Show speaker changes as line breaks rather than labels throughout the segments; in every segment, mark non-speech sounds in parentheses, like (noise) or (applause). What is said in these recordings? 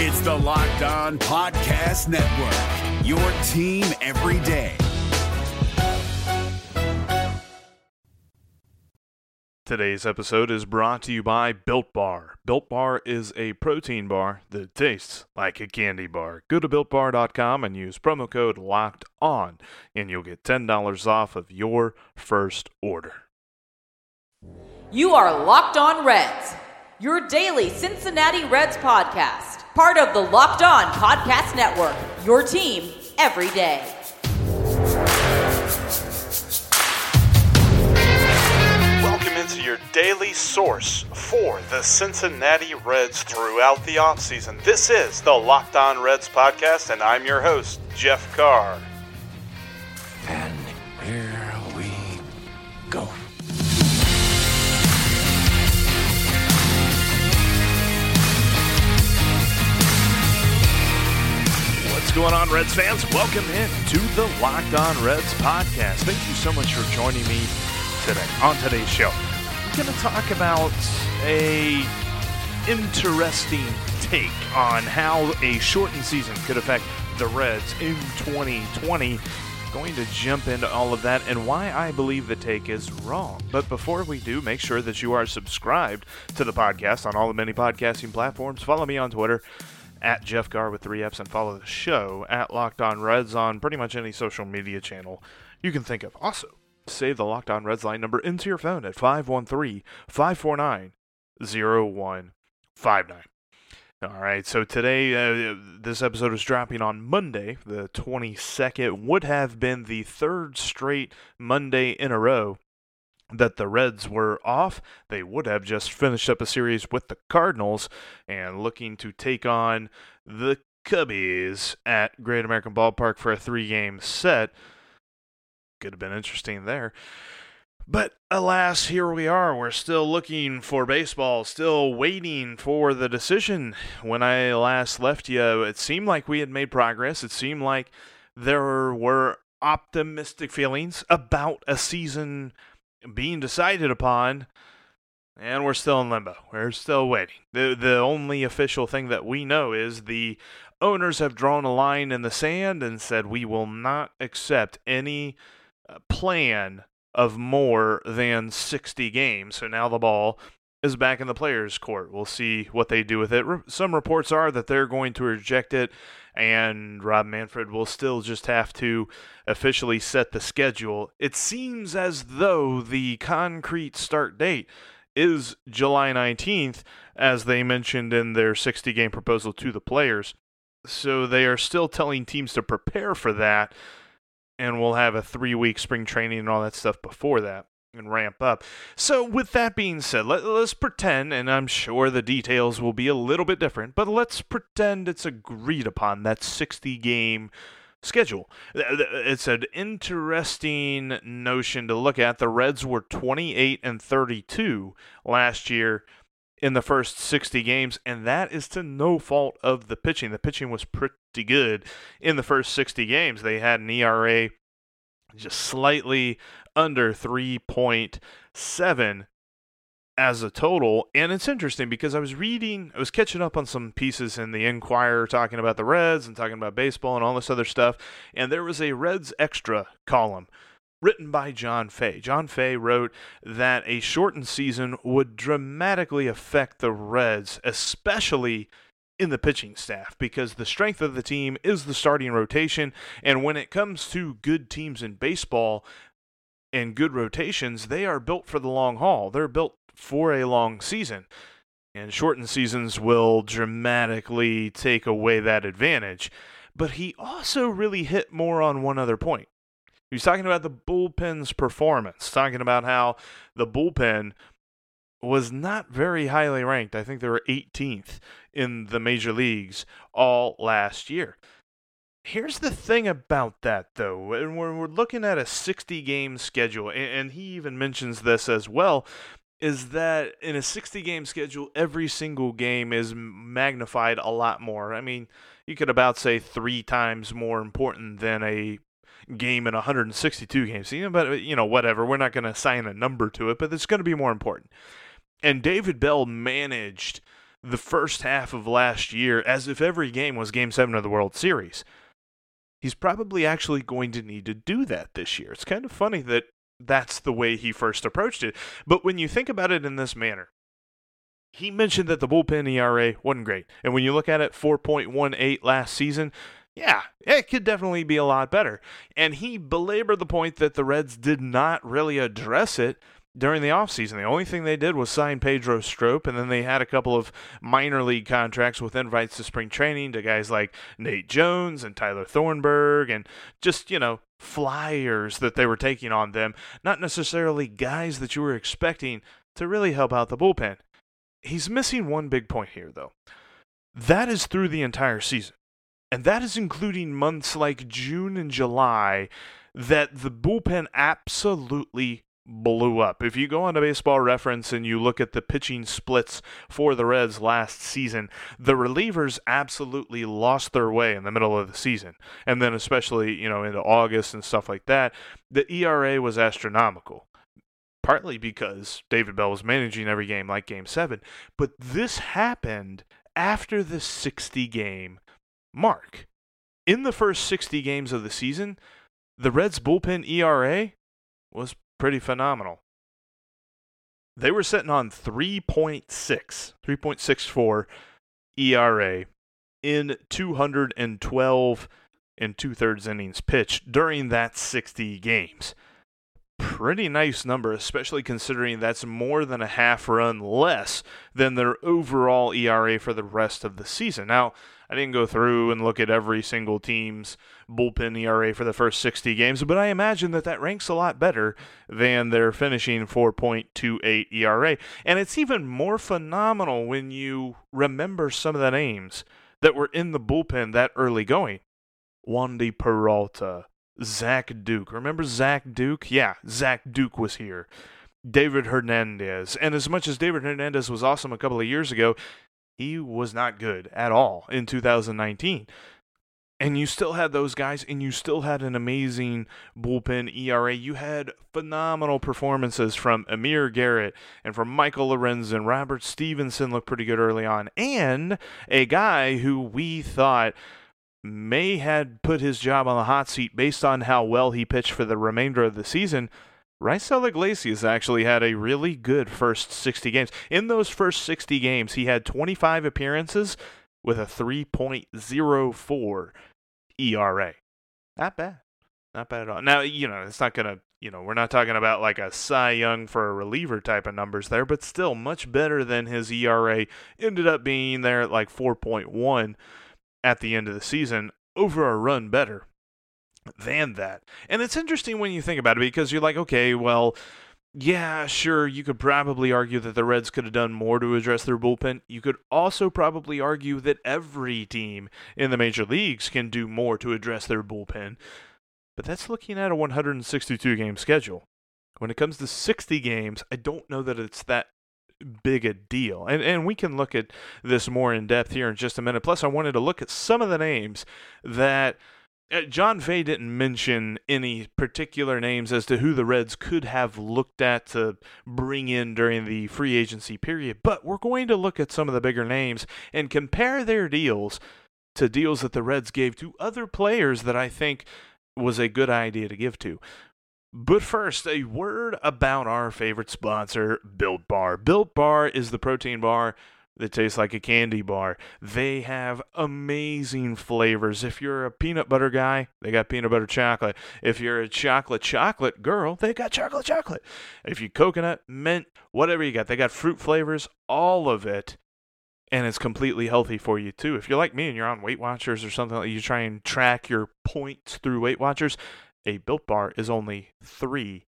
It's the Locked On Podcast Network, your team every day.
Today's episode is brought to you by Built Bar. Built Bar is a protein bar that tastes like a candy bar. Go to builtbar.com and use promo code LOCKED ON, and you'll get $10 off of your first order.
You are Locked On Reds, your daily Cincinnati Reds podcast, part of the Locked On Podcast Network, your team every day.
Welcome into your daily source for the Cincinnati Reds throughout the offseason. This is the Locked On Reds podcast, and I'm your host, Jeff Carr. What's going on, Reds fans? Welcome in to the Locked On Reds podcast. Thank you so much for joining me today on today's show. I'm going to talk about a interesting take on how a shortened season could affect the Reds in 2020. Going to jump into all of that and why I believe the take is wrong. But before we do, make sure that you are subscribed to the podcast on all the many podcasting platforms. Follow me on Twitter at Jeff Carr with three F's and follow the show at Locked On Reds on pretty much any social media channel you can think of. Also, save the Locked On Reds line number into your phone at 513 549 0159. All right, so today, uh, this episode is dropping on Monday, the 22nd. Would have been the third straight Monday in a row that the Reds were off. They would have just finished up a series with the Cardinals and looking to take on the Cubbies at Great American Ballpark for a three game set. Could have been interesting there. But alas, here we are. We're still looking for baseball, still waiting for the decision. When I last left you, it seemed like we had made progress. It seemed like there were optimistic feelings about a season being decided upon, and we're still in limbo. We're still waiting. The the only official thing that we know is the owners have drawn a line in the sand and said we will not accept any uh, plan of more than 60 games. So now the ball is back in the players' court. We'll see what they do with it. Some reports are that they're going to reject it, and Rob Manfred will still just have to officially set the schedule. It seems as though the concrete start date is July 19th, as they mentioned in their 60 game proposal to the players. So they are still telling teams to prepare for that, and we'll have a three week spring training and all that stuff before that and ramp up. So, with that being said, let, us pretend, and I'm sure the details will be a little bit different, but let's pretend it's agreed upon that 60 game schedule. It's an interesting notion to look at. The Reds were 28 and 32 last year in the first 60 games, and that is to no fault of the pitching. The pitching was pretty good in the first 60 games. They had an ERA just slightly under 3.7 as a total. And it's interesting because I was reading, I was catching up on some pieces in the Inquirer talking about the Reds and talking about baseball and all this other stuff. And there was a Reds Extra column written by John Fay. John Fay wrote that a shortened season would dramatically affect the Reds, especially in the pitching staff because the strength of the team is the starting rotation. And when it comes to good teams in baseball and good rotations, they are built for the long haul. They're built for a long season. And shortened seasons will dramatically take away that advantage. But he also really hit more on one other point. He was talking about the bullpen's performance, talking about how the bullpen was not very highly ranked. I think they were 18th in the major leagues all last year. Here's the thing about that, though. When we're looking at a 60 game schedule, and he even mentions this as well, is that in a 60 game schedule, every single game is magnified a lot more. I mean, you could about say three times more important than a game in 162 games. But uh, you know, whatever. We're not going to assign a number to it, but it's going to be more important. And David Bell managed the first half of last year as if every game was game seven of the World Series. He's probably actually going to need to do that this year. It's kind of funny that that's the way he first approached it. But when you think about it in this manner, he mentioned that the bullpen ERA wasn't great. And when you look at it, 4.18 last season, yeah, it could definitely be a lot better. And he belabored the point that the Reds did not really address it during the offseason. The only thing they did was sign Pedro Strop, and then they had a couple of minor league contracts with invites to spring training to guys like Nate Jones and Tyler Thornburg, and just, you know, flyers that they were taking on them, not necessarily guys that you were expecting to really help out the bullpen. He's missing one big point here, though. That is through the entire season. And that is including months like June and July that the bullpen absolutely blew up. If you go on to baseball reference and you look at the pitching splits for the Reds last season, the relievers absolutely lost their way in the middle of the season. And then especially, you know, into August and stuff like that, the ERA was astronomical. Partly because David Bell was managing every game like game 7, but this happened after the 60 game mark. In the first 60 games of the season, the Reds bullpen ERA was pretty phenomenal. They were sitting on 3.6, 3.64 ERA in 212 and two thirds innings pitched during that 60 games. Pretty nice number, especially considering that's more than a half run less than their overall ERA for the rest of the season. Now, I didn't go through and look at every single team's bullpen ERA for the first 60 games, but I imagine that that ranks a lot better than their finishing 4.28 ERA. And it's even more phenomenal when you remember some of the names that were in the bullpen that early going. Wandy Peralta, Zach Duke. Remember Zach Duke? Yeah, Zach Duke was here. David Hernandez. And as much as David Hernandez was awesome a couple of years ago, he was not good at all in 2019. And you still had those guys, and you still had an amazing bullpen ERA. You had phenomenal performances from Amir Garrett and from Michael Lorenzen. Robert Stephenson looked pretty good early on. And a guy who we thought may had put his job on the hot seat based on how well he pitched for the remainder of the season Raisel Iglesias actually had a really good first 60 games. In those first 60 games, he had 25 appearances with a 3.04 ERA. Not bad. Not bad at all. Now, you know, it's not going to, you know, we're not talking about like a Cy Young for a reliever type of numbers there, but still much better than his ERA ended up being there at like 4.1 at the end of the season. Over a run better than that. And it's interesting when you think about it because you're like, okay, well, yeah, sure, you could probably argue that the Reds could have done more to address their bullpen. You could also probably argue that every team in the major leagues can do more to address their bullpen. But that's looking at a 162 game schedule. When it comes to 60 games, I don't know that it's that big a deal. And and we can look at this more in depth here in just a minute. Plus I wanted to look at some of the names that uh, John Fay didn't mention any particular names as to who the Reds could have looked at to bring in during the free agency period, but we're going to look at some of the bigger names and compare their deals to deals that the Reds gave to other players that I think was a good idea to give to. But first, a word about our favorite sponsor, Built Bar. Built Bar is the protein bar that tastes like a candy bar. They have amazing flavors. If you're a peanut butter guy, they got peanut butter chocolate. If you're a chocolate chocolate girl, they got chocolate chocolate. If you coconut, mint, whatever you got, they got fruit flavors, all of it. And it's completely healthy for you too. If you're like me and you're on Weight Watchers or something like you try and track your points through Weight Watchers, a built bar is only three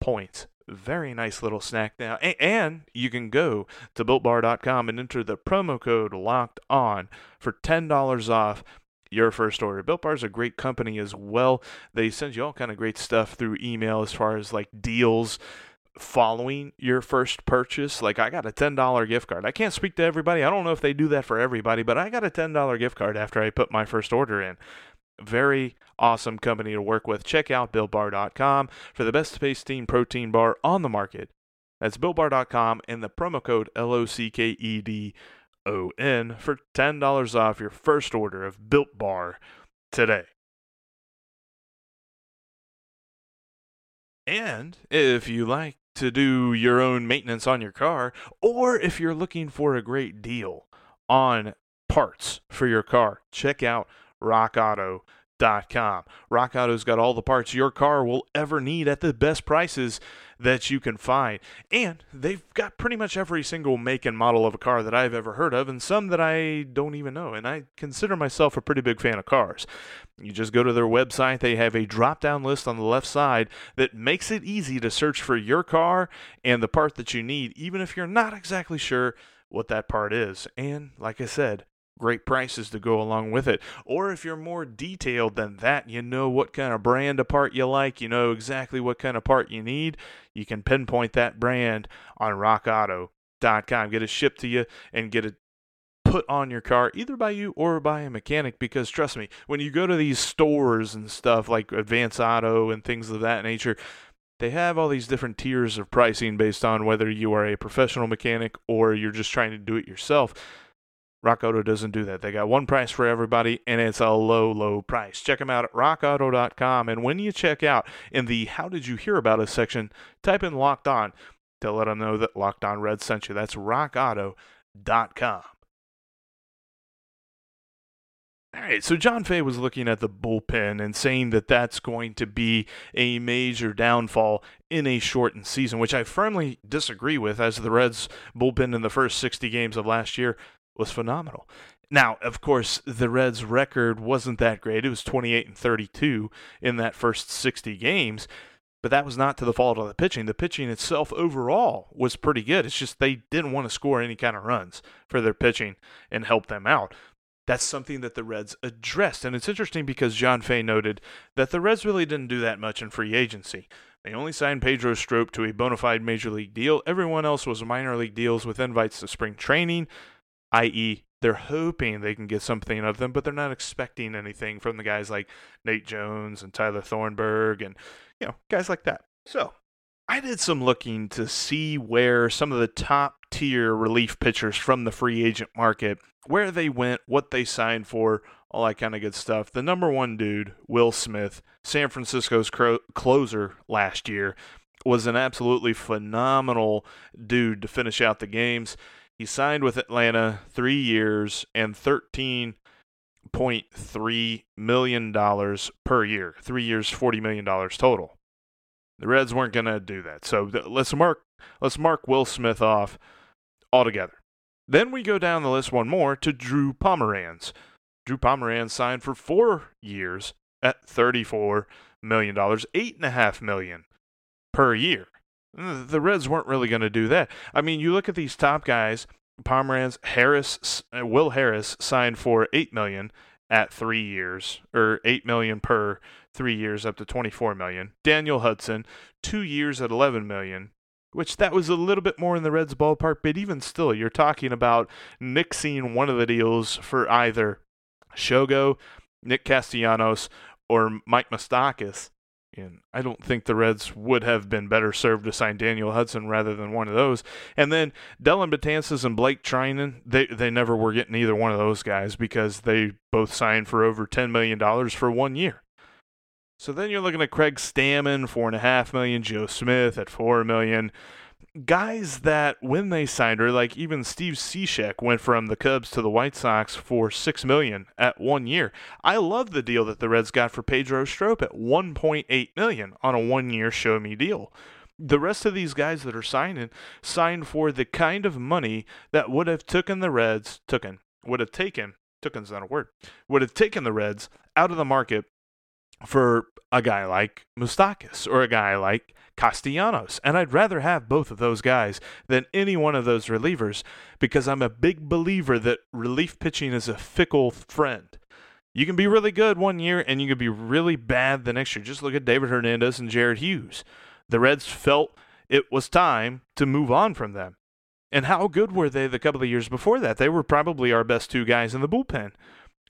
points very nice little snack now. And you can go to builtbar.com and enter the promo code locked on for $10 off your first order. Built Bar is a great company as well. They send you all kind of great stuff through email as far as like deals following your first purchase. Like I got a $10 gift card. I can't speak to everybody. I don't know if they do that for everybody, but I got a $10 gift card after I put my first order in. Very awesome company to work with. Check out BuiltBar.com for the best tasting protein bar on the market. That's BuiltBar.com and the promo code LOCKEDON for $10 off your first order of Built Bar today. And if you like to do your own maintenance on your car, or if you're looking for a great deal on parts for your car, check out rockauto.com. Rock Auto's got all the parts your car will ever need at the best prices that you can find. And they've got pretty much every single make and model of a car that I've ever heard of, and some that I don't even know. And I consider myself a pretty big fan of cars. You just go to their website, they have a drop down list on the left side that makes it easy to search for your car and the part that you need, even if you're not exactly sure what that part is. And like I said, great prices to go along with it. Or if you're more detailed than that, you know what kind of brand of part you like, you know exactly what kind of part you need, you can pinpoint that brand on rockauto.com. Get it shipped to you and get it put on your car either by you or by a mechanic because trust me, when you go to these stores and stuff like Advance Auto and things of that nature, they have all these different tiers of pricing based on whether you are a professional mechanic or you're just trying to do it yourself. Rock Auto doesn't do that. They got one price for everybody, and it's a low, low price. Check them out at rockauto.com. And when you check out in the How Did You Hear About Us section, type in Locked On to let them know that Locked On Red sent you. That's rockauto.com. All right, so John Fay was looking at the bullpen and saying that that's going to be a major downfall in a shortened season, which I firmly disagree with, as the Reds' bullpen in the first 60 games of last year was phenomenal. Now, of course, the Reds' record wasn't that great. It was 28 and 32 in that first 60 games, but that was not to the fault of the pitching. The pitching itself overall was pretty good. It's just they didn't want to score any kind of runs for their pitching and help them out. That's something that the Reds addressed. And it's interesting because John Fay noted that the Reds really didn't do that much in free agency. They only signed Pedro Strop to a bona fide major league deal. Everyone else was minor league deals with invites to spring training i.e., they're hoping they can get something out of them, but they're not expecting anything from the guys like Nate Jones and Tyler Thornburg and you know guys like that. So I did some looking to see where some of the top tier relief pitchers from the free agent market, where they went, what they signed for, all that kind of good stuff. The number one dude, Will Smith, San Francisco's cro- closer last year, was an absolutely phenomenal dude to finish out the games. He signed with Atlanta three years and thirteen point three million dollars per year. Three years, forty million dollars total. The Reds weren't going to do that, so let's mark let's mark Will Smith off altogether. Then we go down the list one more to Drew Pomeranz. Drew Pomeranz signed for four years at thirty-four million dollars, eight and a half million per year. The Reds weren't really going to do that. I mean, you look at these top guys: Pomeranz, Harris, uh, Will Harris signed for eight million at three years, or eight million per three years, up to twenty-four million. Daniel Hudson, two years at eleven million, which that was a little bit more in the Reds ballpark, but even still, you're talking about nixing one of the deals for either Shogo, Nick Castellanos, or Mike Moustakas and I don't think the Reds would have been better served to sign Daniel Hudson rather than one of those. And then Dellin Betances and Blake Treinen, they they never were getting either one of those guys because they both signed for over ten million dollars for one year. So then you're looking at Craig Stammen, four and a half million, Joe Smith at four million guys that when they signed her, like even Steve Cishek went from the Cubs to the White Sox for six million at one year. I love the deal that the Reds got for Pedro Strop at 1.8 million on a one-year show me deal. The rest of these guys that are signing signed for the kind of money that would have taken the Reds, taken, would have taken, tooken's not a word, would have taken the Reds out of the market for a guy like Moustakas or a guy like Castellanos. And I'd rather have both of those guys than any one of those relievers because I'm a big believer that relief pitching is a fickle friend. You can be really good one year and you can be really bad the next year. Just look at David Hernandez and Jared Hughes. The Reds felt it was time to move on from them. And how good were they the couple of years before that? They were probably our best two guys in the bullpen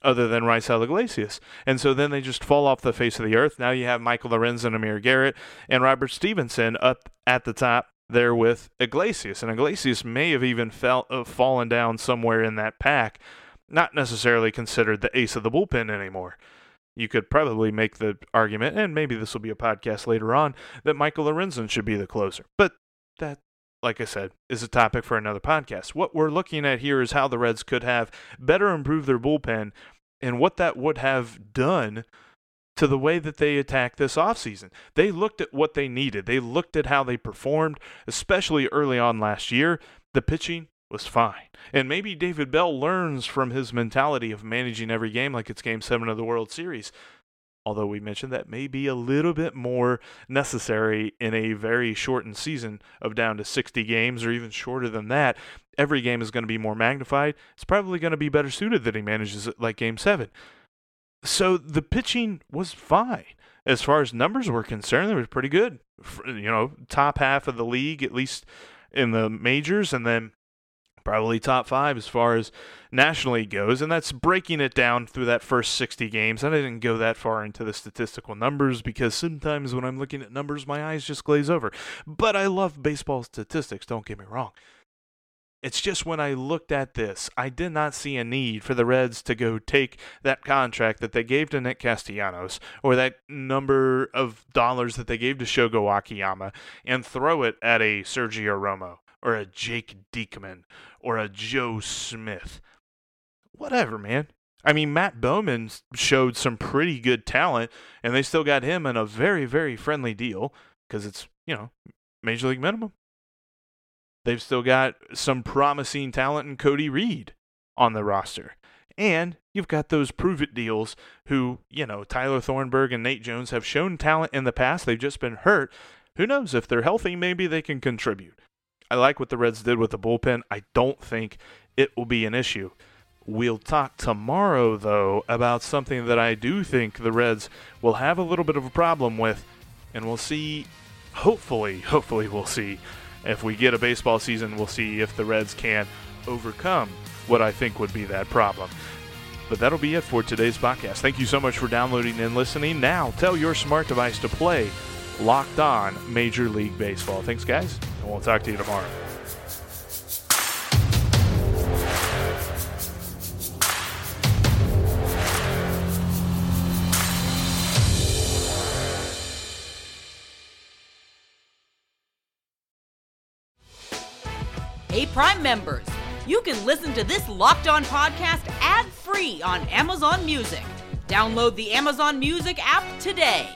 other than Raisel Iglesias. And so then they just fall off the face of the earth. Now you have Michael Lorenzen, Amir Garrett, and Robert Stephenson up at the top there with Iglesias, and Iglesias may have even fell, uh, fallen down somewhere in that pack, not necessarily considered the ace of the bullpen anymore. You could probably make the argument, and maybe this will be a podcast later on, that Michael Lorenzen should be the closer. But that, like I said, is a topic for another podcast. What we're looking at here is how the Reds could have better improved their bullpen and what that would have done to the way that they attacked this offseason. They looked at what they needed, they looked at how they performed, especially early on last year. The pitching was fine. And maybe David Bell learns from his mentality of managing every game like it's game seven of the World Series. Although we mentioned that may be a little bit more necessary in a very shortened season of down to 60 games or even shorter than that. Every game is going to be more magnified. It's probably going to be better suited that he manages it like game seven. So the pitching was fine. As far as numbers were concerned, they were pretty good. You know, top half of the league, at least in the majors, and then probably top five as far as nationally goes, and that's breaking it down through that first 60 games. I didn't go that far into the statistical numbers because sometimes when I'm looking at numbers, my eyes just glaze over. But I love baseball statistics, don't get me wrong. It's just when I looked at this, I did not see a need for the Reds to go take that contract that they gave to Nick Castellanos or that number of dollars that they gave to Shogo Akiyama and throw it at a Sergio Romo or a Jake Diekman or a Joe Smith. Whatever, man. I mean, Matt Bowman showed some pretty good talent, and they still got him in a very, very friendly deal because it's, you know, major league minimum. They've still got some promising talent in Cody Reed on the roster. And you've got those prove it deals who, you know, Tyler Thornburg and Nate Jones have shown talent in the past. They've just been hurt. Who knows? If they're healthy, maybe they can contribute. I like what the Reds did with the bullpen. I don't think it will be an issue. We'll talk tomorrow, though, about something that I do think the Reds will have a little bit of a problem with, and we'll see. Hopefully, (laughs) hopefully, we'll see if we get a baseball season, we'll see if the Reds can overcome what I think would be that problem. But that'll be it for today's podcast. Thank you so much for downloading and listening. Now, tell your smart device to play Locked On Major League Baseball. Thanks, guys, and we'll talk to you tomorrow.
Hey, Prime members, you can listen to this Locked On podcast ad free on Amazon Music. Download the Amazon Music app today.